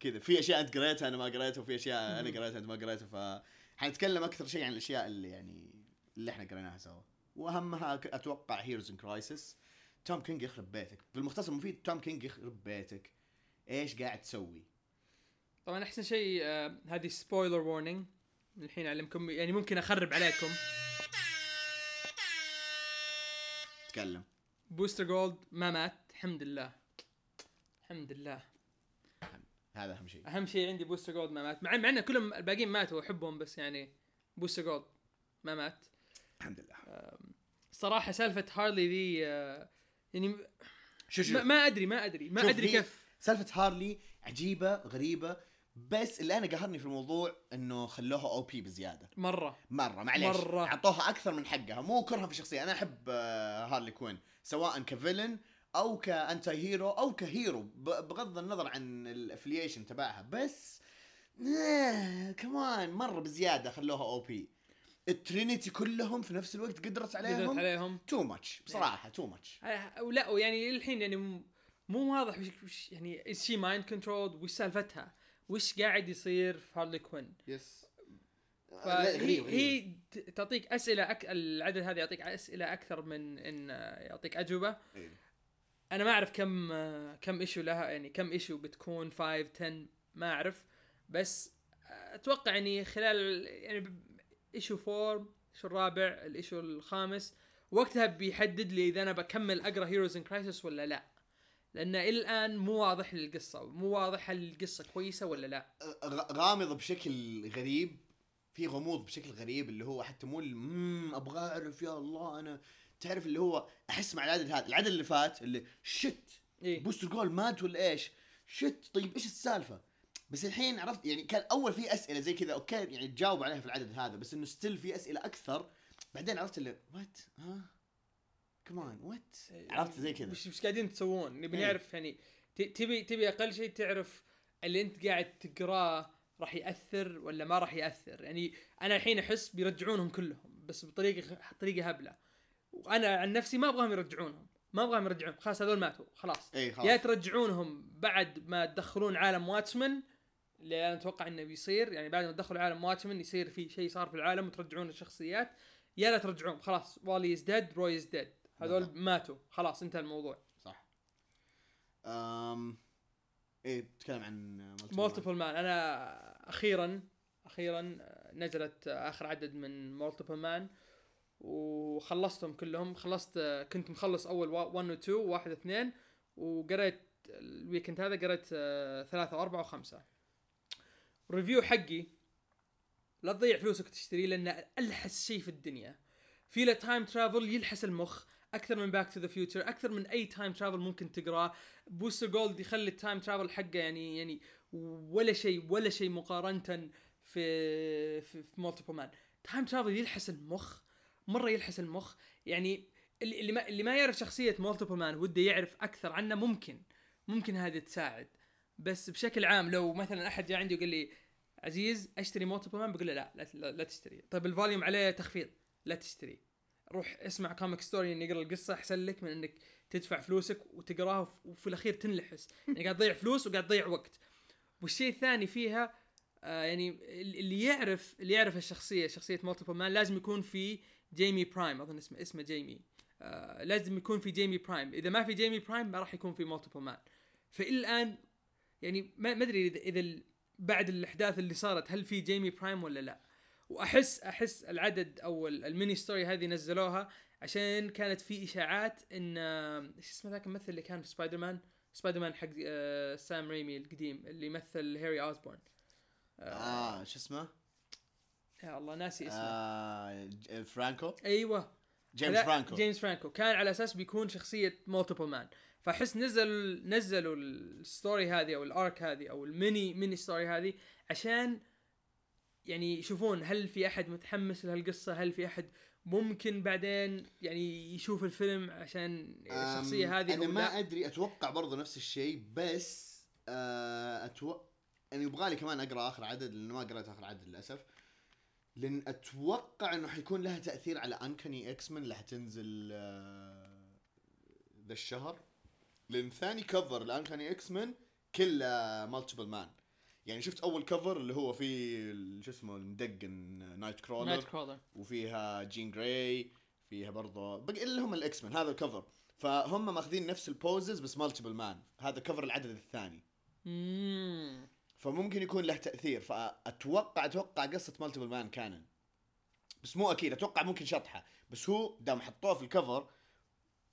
[SPEAKER 2] كذا. في أشياء أنت قريتها أنا ما قريتها وفي أشياء أنا قريتها أنت ما قريتها ف حنتكلم أكثر شيء عن الأشياء اللي يعني اللي إحنا قريناها سوا. وأهمها أتوقع Heroes in Crisis توم كينج يخرب بيتك. بالمختصر مفيد توم كينج يخرب بيتك. إيش قاعد تسوي؟
[SPEAKER 1] طبعا أحسن شيء آه هذه spoiler warning الحين أعلمكم يعني ممكن أخرب عليكم.
[SPEAKER 2] تكلم.
[SPEAKER 1] بوستر جولد ما مات الحمد لله. الحمد لله.
[SPEAKER 2] هذا أهم شيء.
[SPEAKER 1] أهم شيء عندي بوستر جولد ما مات. مع مع إن كلهم الباقيين ماتوا وأحبهم بس يعني بوستر جولد ما مات.
[SPEAKER 2] الحمد لله.
[SPEAKER 1] الصراحه سالفة هارلي ذي آه يعني
[SPEAKER 2] شو شو؟
[SPEAKER 1] ما, ما أدري ما أدري ما
[SPEAKER 2] أدري
[SPEAKER 1] كيف.
[SPEAKER 2] سالفة هارلي عجيبة غريبة. بس اللي أنا قهرني في الموضوع إنه خلوها OP بزيادة.
[SPEAKER 1] مرة.
[SPEAKER 2] مرة معليش.
[SPEAKER 1] مرة.
[SPEAKER 2] أعطوها أكثر من حقها مو كرها في الشخصيه أنا أحب آه، هارلي كوين سواء ك villain أو ك anti-hero أو ك hero بغض النظر عن ال affiliation تبعها. بس آه، كمان مرة بزيادة خلوها OP ال Trinity كلهم في نفس الوقت قدرت
[SPEAKER 1] قدرت
[SPEAKER 2] عليهم.
[SPEAKER 1] عليهم
[SPEAKER 2] too much بصراحة too much
[SPEAKER 1] آه، ولا ويعني الحين يعني مو واضح وش يعني is she mind control وش سالفتها؟ وش قاعد يصير في هارلي كوين؟
[SPEAKER 2] yes.
[SPEAKER 1] فهي هي تعطيك أسئلة أك... العدد هذا يعطيك أسئلة أكثر من إن آه، يعطيك أجوبة. أنا ما أعرف كم آه، كم issue لها يعني كم issue بتكون 5 10 ما أعرف. بس آه، أتوقع يعني خلال يعني issue 4 issue الرابع ال issue الخامس وقتها بيحدد لي إذا أنا بكمل أقرأ Heroes in Crisis ولا لا. لأن إلى الآن مو واضح لي القصة مو واضح هل القصة كويسة ولا لا.
[SPEAKER 2] غ- غامض بشكل غريب. في غموض بشكل غريب اللي هو حتى مو أبغى أعرف يا الله أنا تعرف اللي هو أحس مع العدد هذا. العدد اللي فات اللي shit
[SPEAKER 1] إيه.
[SPEAKER 2] بوستر جولد مات ولا إيش؟ shit طيب إيش السالفة؟ بس الحين عرفت يعني كان أول في أسئلة زي كذا okay يعني تجاوب عليها في العدد هذا بس إنه still في أسئلة أكثر. بعدين عرفت اللي what ها؟ كمان what عرفت زي كذا.
[SPEAKER 1] وش قاعدين تسوون؟ نبي
[SPEAKER 2] إيه.
[SPEAKER 1] نعرف يعني تبي تبي أقل شيء تعرف اللي أنت قاعد تقراه راح يأثر ولا ما راح يأثر؟ يعني أنا الحين أحس بيرجعونهم كلهم بس بطريقة طريقة هبلة. وأنا عن نفسي ما أبغاهم يرجعونهم. ما أبغاهم يرجعونهم خلاص هذول ماتوا. خلاص.
[SPEAKER 2] اي خلاص.
[SPEAKER 1] يا ترجعونهم بعد ما تدخلون عالم Watchmen اللي أنا أتوقع إنه بيصير يعني بعد ما تدخلوا عالم Watchmen يصير في شيء صار في العالم وترجعون الشخصيات يا لا ترجعون. خلاص Wally is dead Roy is dead هذول. ماتوا. خلاص انتهى الموضوع.
[SPEAKER 2] صح. أم... إيه تتكلم عن
[SPEAKER 1] Multiple Man أنا أخيرا أخيرا نزلت آخر عدد من Multiple Man وخلصتهم كلهم. خلصت كنت مخلص أول 1 و 2 واحد اثنين وقريت ال weekend هذا قريت آه، ثلاثة وأربعة وخمسة. ال review حقي لا تضيع فلوسك تشتريه لأنه ألحس شيء في الدنيا. في له time travel يلحس المخ. أكثر من Back to the Future أكثر من أي time travel ممكن تقراه. بوستر جولد يخلي ال time travel حقه يعني يعني ولا شيء ولا شيء مقارنة في في, في Multiple Man time travel يلحس المخ مرة يلحس المخ. يعني اللي ما اللي ما يعرف شخصية Multiple Man وده يعرف أكثر عنه ممكن ممكن هذه تساعد. بس بشكل عام لو مثلا أحد جاء عندي وقال لي عزيز أشتري Multiple Man بقول له لا لا, لا, لا تشتري. طيب ال volume عليه تخفيض لا تشتري. روح اسمع Comicstorian يقرا القصة أحسن لك من إنك تدفع فلوسك وتقراها وف- وفي الأخير تنلحس. يعني قاعد تضيع فلوس وقاعد تضيع وقت. والشيء الثاني فيها آه يعني اللي يعرف اللي يعرف الشخصية شخصية Multiple Man لازم يكون في Jamie Prime أظن اسمه اسمه Jamie آه لازم يكون في Jamie Prime إذا ما في Jamie Prime ما راح يكون في Multiple Man فإلى الآن يعني ما أدري اذا ال- بعد الأحداث اللي صارت هل في Jamie Prime ولا لا؟ واحس أحس العدد أو ال- ال mini story هذه نزلوها عشان كانت في إشاعات إن آه، إيش اسمه ذاك الممثل اللي كان في Spider-Man Spider-Man حق آه، سام ريمي القديم اللي يمثل هاري أوزبورن.
[SPEAKER 2] آه شو اسمه؟
[SPEAKER 1] يا الله ناسي اسمه.
[SPEAKER 2] آه فرانكو؟
[SPEAKER 1] أيوه.
[SPEAKER 2] جيمس فرانكو.
[SPEAKER 1] جيمس فرانكو. كان على أساس بيكون شخصية Multiple Man فأحس نزل نزلوا ال story هذه أو ال arc هذه أو ال mini mini story هذه عشان يعني يشوفون هل في أحد متحمس لهالقصة؟ هل في أحد ممكن بعدين يعني يشوف الفيلم عشان الشخصية هذه أنا
[SPEAKER 2] ما أدري أتوقع برضه نفس الشيء بس آه أتوقع أنا يبغى لي كمان أقرأ آخر عدد لأنه ما قريت آخر عدد للأسف. لأن أتوقع إنه حيكون لها تأثير على Uncanny X-Men اللي حتنزل ذا الشهر. لأن ثاني cover ل Uncanny X-Men كله Multiple Man يعني شفت أول cover اللي هو فيه شو اسمه المدقن نايت كرولر
[SPEAKER 1] نايت كرولر
[SPEAKER 2] وفيها جين جراي فيها برضه بقى اللي هم ال X-Men هذا ال cover فهم ماخذين نفس ال poses بس Multiple Man هذا cover العدد الثاني.
[SPEAKER 1] امم
[SPEAKER 2] فممكن يكون له تأثير. فأتوقع أتوقع قصة Multiple Man canon بس مو أكيد أتوقع ممكن شطحة. بس هو دام حطوه في ال cover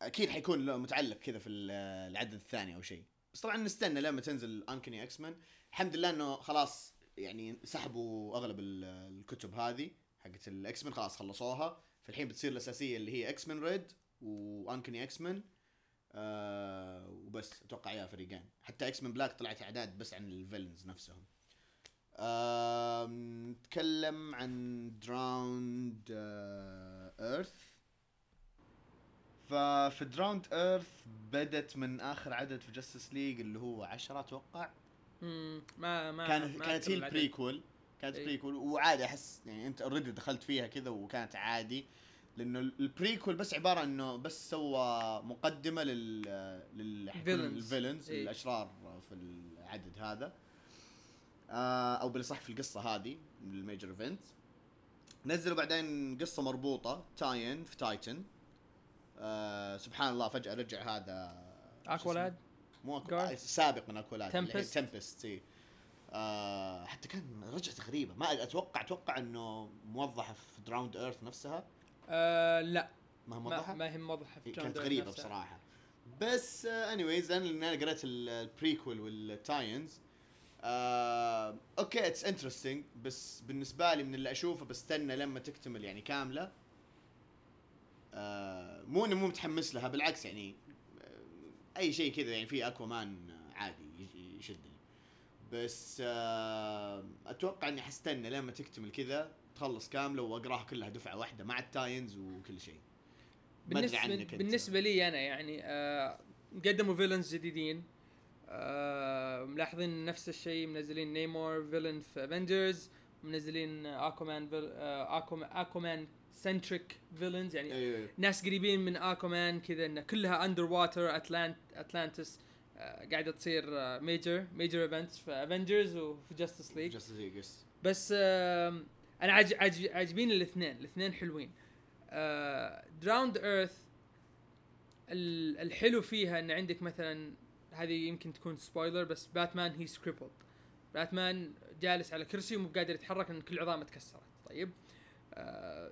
[SPEAKER 2] أكيد حيكون متعلق كذا في ال- العدد الثاني أو شيء. بس طبعا نستنى لما تنزل Uncanny X-Men الحمد لله إنه خلاص يعني سحبوا أغلب ال- الكتب هذه حقت ال X-Men خلاص خلصوها. فالحين بتصير الأساسية اللي هي X-Men Red و Uncanny X-Men آه وبس أتوقع يا فريقين. حتى X-Men Black طلعت أعداد بس عن ال villains نفسهم. آه نتكلم عن Drowned Earth ففي Drowned Earth بدت من آخر عدد في Justice League اللي هو 10
[SPEAKER 1] أتوقع. ما ما
[SPEAKER 2] كانت
[SPEAKER 1] ما
[SPEAKER 2] كانت هي.
[SPEAKER 1] ال
[SPEAKER 2] prequel كانت. prequel وعادي أحس يعني أنت already دخلت فيها كذا وكانت عادي. لأنه ال prequel بس عبارة إنه بس سوى مقدمة لل لل
[SPEAKER 1] Villains.
[SPEAKER 2] ال villains
[SPEAKER 1] إي.
[SPEAKER 2] الأشرار في العدد هذا. آه أو بالأصح في القصة هذه ال major event نزلوا بعدين قصة مربوطة tie-in في Titans آه سبحان الله فجأة رجع هذا
[SPEAKER 1] Aqualad
[SPEAKER 2] مو أكو...
[SPEAKER 1] Garth.
[SPEAKER 2] سابق من Aqualad
[SPEAKER 1] Tempest.
[SPEAKER 2] Tempest إي. آه حتى كان رجعت غريبة. ما أتوقع أتوقع إنه موضحه في Drowned Earth نفسها.
[SPEAKER 1] آه لا.
[SPEAKER 2] ما هي موضحه
[SPEAKER 1] ما هي موضحه في
[SPEAKER 2] كانت غريبة
[SPEAKER 1] نفسها.
[SPEAKER 2] بصراحة. بس اني أنا لأن أنا قريت ال- ال prequel وال tie-ins آه okay it's interesting بس بالنسبة لي من اللي أشوفه بستنى لما تكتمل يعني كاملة آه مو إني مو متحمس لها بالعكس يعني آه، أي شيء كذا يعني في Aquaman عادي يشدني. بس آه أتوقع إني حستنى لما تكتمل كذا تخلص كاملة وأقراها كلها دفعة واحدة مع ال tie-ins وكل شيء.
[SPEAKER 1] بالنسبة
[SPEAKER 2] عنك.
[SPEAKER 1] بالنسبة لي أنا يعني آه قدموا villains جديدين. آه ملاحظين نفس الشيء منزلين Namor villain في Avengers منزلين Aquaman آه Aquaman Aquaman centric villains يعني
[SPEAKER 2] أيوه
[SPEAKER 1] ناس قريبين من Aquaman كذا إن كلها underwater Atlant Atlantis آه قاعدة تصير major major events في Avengers وفي Justice
[SPEAKER 2] League Justice League
[SPEAKER 1] بس أنا عاج عاج عاجبيني الاثنين الاثنين حلوين. Drowned Earth الحلو فيها إن عندك مثلا هذه يمكن تكون spoiler بس باتمان he is crippled باتمان جالس على كرسي ومو قادر يتحرك لأن كل عظامه تكسرت. طيب؟ آه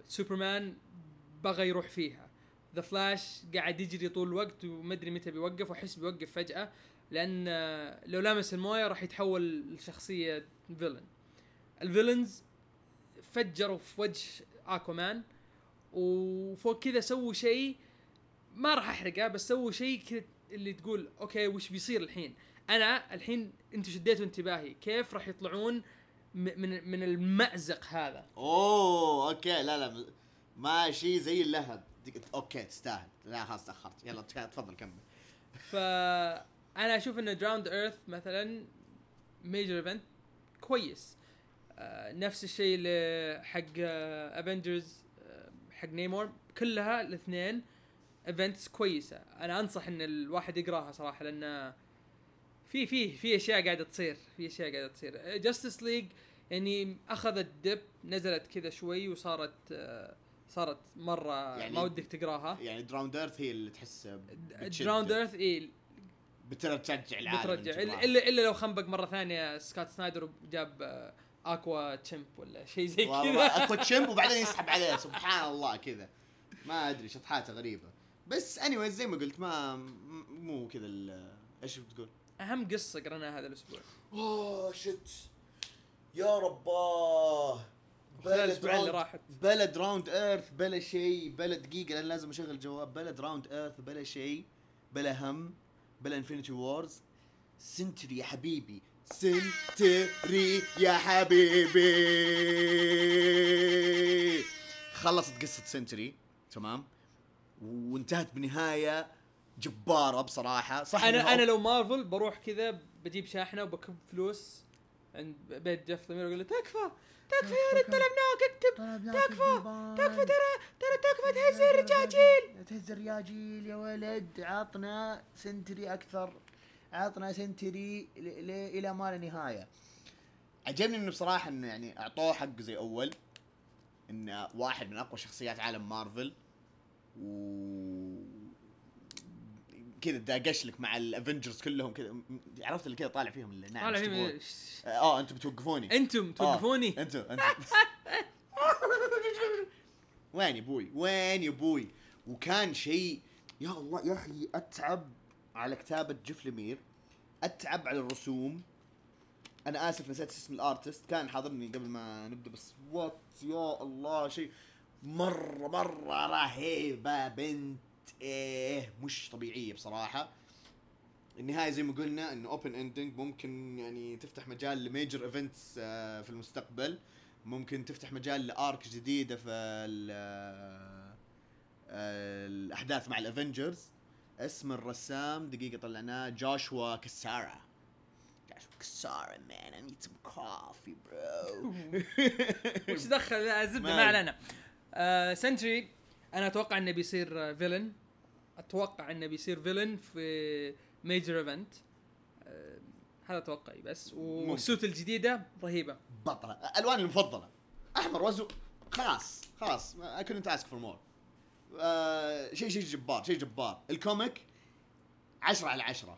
[SPEAKER 1] سوبرمان بغى يروح فيها. The Flash قاعد يجري طول الوقت ومدري متى بيوقف وأحس بيوقف فجأة لأن آه، لو لامس الموية راح يتحول لشخصية villain ال villains فجروا في وجه Aquaman وفوق كذا سووا شيء ما راح أحرقه بس سووا شيء كذا اللي تقول okay وش بيصير الحين؟ أنا الحين أنتم شديتوا انتباهي. كيف راح يطلعون م- من من المأزق هذا.
[SPEAKER 2] أوه okay. لا لا ماشي زي اللهب. okay تستاهل. لا خلاص تأخرت. يلا تفضل كمل.
[SPEAKER 1] فانا أشوف إن Drowned Earth مثلا major event كويس. آه نفس الشيء حق Avengers آه حق Namor كلها الاثنين events كويسة. أنا أنصح إن الواحد يقراها صراحة لأن في في في أشياء قاعدة تصير في أشياء قاعدة تصير. Justice League يعني أخذت dip نزلت كذا شوي وصارت آه صارت مرة
[SPEAKER 2] يعني
[SPEAKER 1] ما ودك تقراها.
[SPEAKER 2] يعني Drowned Earth هي اللي تحس.
[SPEAKER 1] Drowned Earth إي.
[SPEAKER 2] بترجع العالم
[SPEAKER 1] بترجع. إلا إلا لو خنبق مرة ثانية سكوت سنايدر وجاب آه، Aqua chimp ولا شيء زي كذا.
[SPEAKER 2] Aqua chimp وبعدين يسحب عليه سبحان الله كذا. ما أدري شطحاته غريبة. بس اني زي ما قلت ما مو كذا إيش بتقول؟
[SPEAKER 1] أهم قصة قريناها هذا الأسبوع.
[SPEAKER 2] oh shit. يا رباه.
[SPEAKER 1] خلال الأسبوعين اللي راحت.
[SPEAKER 2] بلا Drowned Earth بلا شيء. بلا دقيقة لأن لازم أشغل جواب. بلا Drowned Earth بلا شيء. بلا هم بلا Infinity Wars Sentry يا حبيبي. Sentry يا حبيبي. خلصت قصة Sentry تمام؟ وانتهت بنهاية جبارة بصراحة. صح أنا
[SPEAKER 1] أنا لو مارفل بروح كذا بجيب شاحنة وبكب فلوس عند بيت جيف لمير وأقول له تكفى تكفى يا ولد طلبناك اكتب تكفى تكفى ترى ترى تكفى تهز الرجاجيل
[SPEAKER 2] تهز الرياجيل يا ولد. عطنا Sentry أكثر. عطنا Sentry ل- ل- إلى ما لا نهاية. عجبني إنه بصراحة إنه يعني أعطوه حق زي أول. إنه واحد من أقوى شخصيات عالم مارفل. و كذا داقش لك مع ال Avengers كلهم كذا. عرفت اللي كذا طالع فيهم اللي
[SPEAKER 1] طالع
[SPEAKER 2] إيش
[SPEAKER 1] فيه
[SPEAKER 2] تبغون؟ آه أنتم بتوقفوني.
[SPEAKER 1] أنتم توقفوني
[SPEAKER 2] أنتوا أنتوا وين يا أبوي وين يا أبوي وكان شيء يا الله يا أخي أتعب على كتابة جيف لمير. أتعب على الرسوم. أنا آسف نسيت اسم ال artist كان حاضرني قبل ما نبدأ بس what يا الله شيء. مرة مرة رهيبه بنت إيه مش طبيعية بصراحة. النهاية زي ما قلنا انه open ending ممكن يعني تفتح مجال ل major events في المستقبل. ممكن تفتح مجال ل arc جديدة في آه، الأحداث مع ال Avengers اسم الرسام دقيقة طلعناه Joshua Cassara. sorry man I need some coffee bro.
[SPEAKER 1] وش دخل؟ لا، الزبده
[SPEAKER 2] ما.
[SPEAKER 1] علينا. آه Sentry. أنا أتوقع إنه بيصير villain أتوقع إنه بيصير villain في major event آه هذا توقعي بس. وال suit الجديدة رهيبة.
[SPEAKER 2] بطلة. ألواني المفضلة. أحمر وأزرق. خلاص خلاص. couldn't ask for more. آه شيء شيء جبار شيء جبار. ال comic عشرة على عشرة.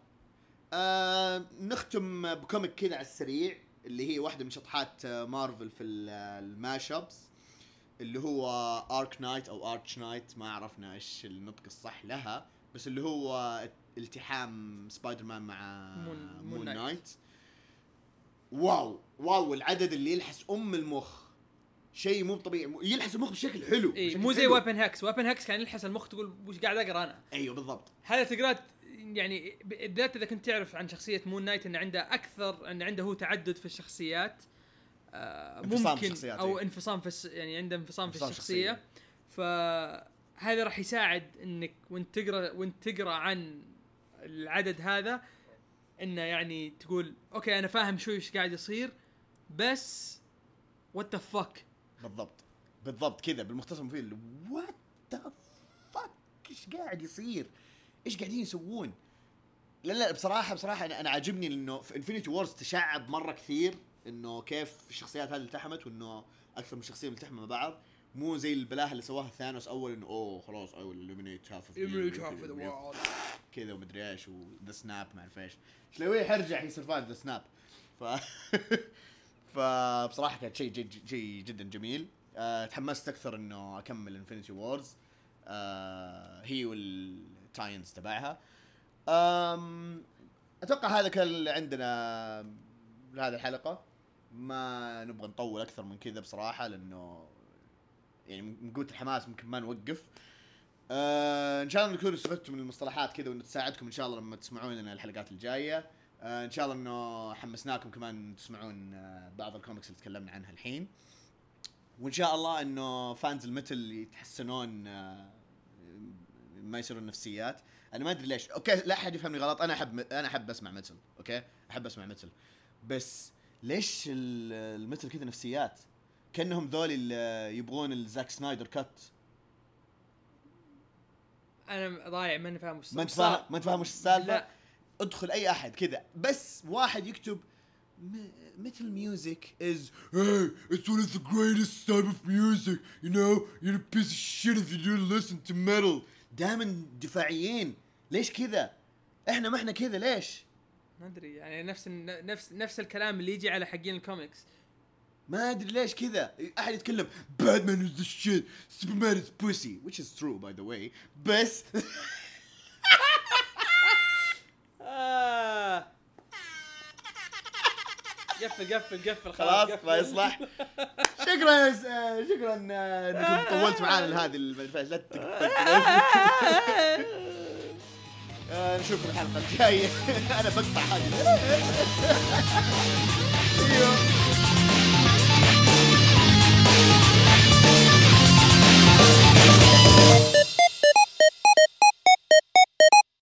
[SPEAKER 2] آه نختم ب comic كذا على السريع اللي هي واحدة من شطحات مارفل في ال- ال mash-ups اللي هو Arach Knight أو Arch Knight ما عرفنا إيش النطق الصح لها بس اللي هو التحام سبايدر مان مع
[SPEAKER 1] Moon-
[SPEAKER 2] Moon
[SPEAKER 1] Knight.
[SPEAKER 2] Knight wow wow العدد اللي يلحس أم المخ. شيء مو طبيعي يلحس المخ بشكل حلو. بشكل
[SPEAKER 1] مو زي. Weapon Hex Weapon Hex كان يلحس المخ تقول وش قاعد أقرأ أنا؟
[SPEAKER 2] أيوه بالضبط.
[SPEAKER 1] هذا تقرأ يعني بالذات إذا كنت تعرف عن شخصية Moon Knight انه عنده أكثر انه عنده هو تعدد في الشخصيات. ممكن
[SPEAKER 2] الشخصيات، أو.
[SPEAKER 1] انفصام في يعني عنده انفصام في الشخصية. فهذا راح يساعد إنك وإنت تقرأ وإنت تقرأ عن العدد هذا إنه يعني تقول okay أنا فاهم شوي إيش قاعد يصير بس what the fuck
[SPEAKER 2] بالضبط. بالضبط كذا بالمختصر المفيد what the fuck إيش قاعد يصير؟ إيش قاعدين يسوون؟ لا لا بصراحة بصراحة أنا أنا عاجبني إنه في Infinity Wars تشعب مرة كثير. إنه كيف الشخصيات هذه التحمت وإنه أكثر من شخصية ملتحمة مع بعض. مو زي البلاهة اللي سواها ثانوس أول إنه أوه خلاص I will eliminate half كذا ومدري إيش و the snap ما أعرف إيش. لوكي حيرجع he survive the snap ف فبصراحه كانت شيء شيء جدا جميل. أه تحمست أكثر إنه أكمل Infinity Wars أه هي وال tie-ins تبعها. أتوقع هذا كان عندنا لهذه الحلقة. ما نبغى نطول أكثر من كذا بصراحة لأنه يعني من قوة الحماس ممكن ما نوقف. آه إن شاء الله نكون استفدتوا من المصطلحات كذا وإنه تساعدكم إن شاء الله لما تسمعون لنا الحلقات الجاية. آه إن شاء الله إنه حمسناكم كمان تسمعون آه بعض الكوميكس اللي تكلمنا عنها الحين. وإن شاء الله إنه fans ال metal يتحسنون آه ما يصيرون نفسيات. أنا ما أدري ليش. okay لا أحد يفهمني غلط. أنا أحب أنا أحب أسمع metal okay؟ أحب أسمع متل. بس ليش ال- المتل كذا نفسيات؟ كأنهم ذول اللي يبغون الزاك سنايدر كات
[SPEAKER 1] أنا ضايع ماني فاهم وش
[SPEAKER 2] ما انت. فاهم ما انت فاهم وش السالفة.
[SPEAKER 1] لا.
[SPEAKER 2] ادخل أي أحد كذا. بس واحد يكتب metal music is hey it's one of the greatest type of music you know? You're a piece of shit if you don't listen to metal. دائما دفاعيين. ليش كذا؟ إحنا ما إحنا كذا ليش؟
[SPEAKER 1] ما أدري يعني نفس نفس نفس الكلام اللي يجي على حقين الكوميكس
[SPEAKER 2] ما أدري ليش كذا أحد يتكلم Batman is the shit Superman is pussy which is true by the way بس
[SPEAKER 1] آه. قفل قفل قفل
[SPEAKER 2] خلاص. ما يصلح شكرا آه، شكرا آه، انكم طولت معانا لهذه الفاش لا. آه، نشوفكم الحلقة الجاية. أنا بقطع حاجة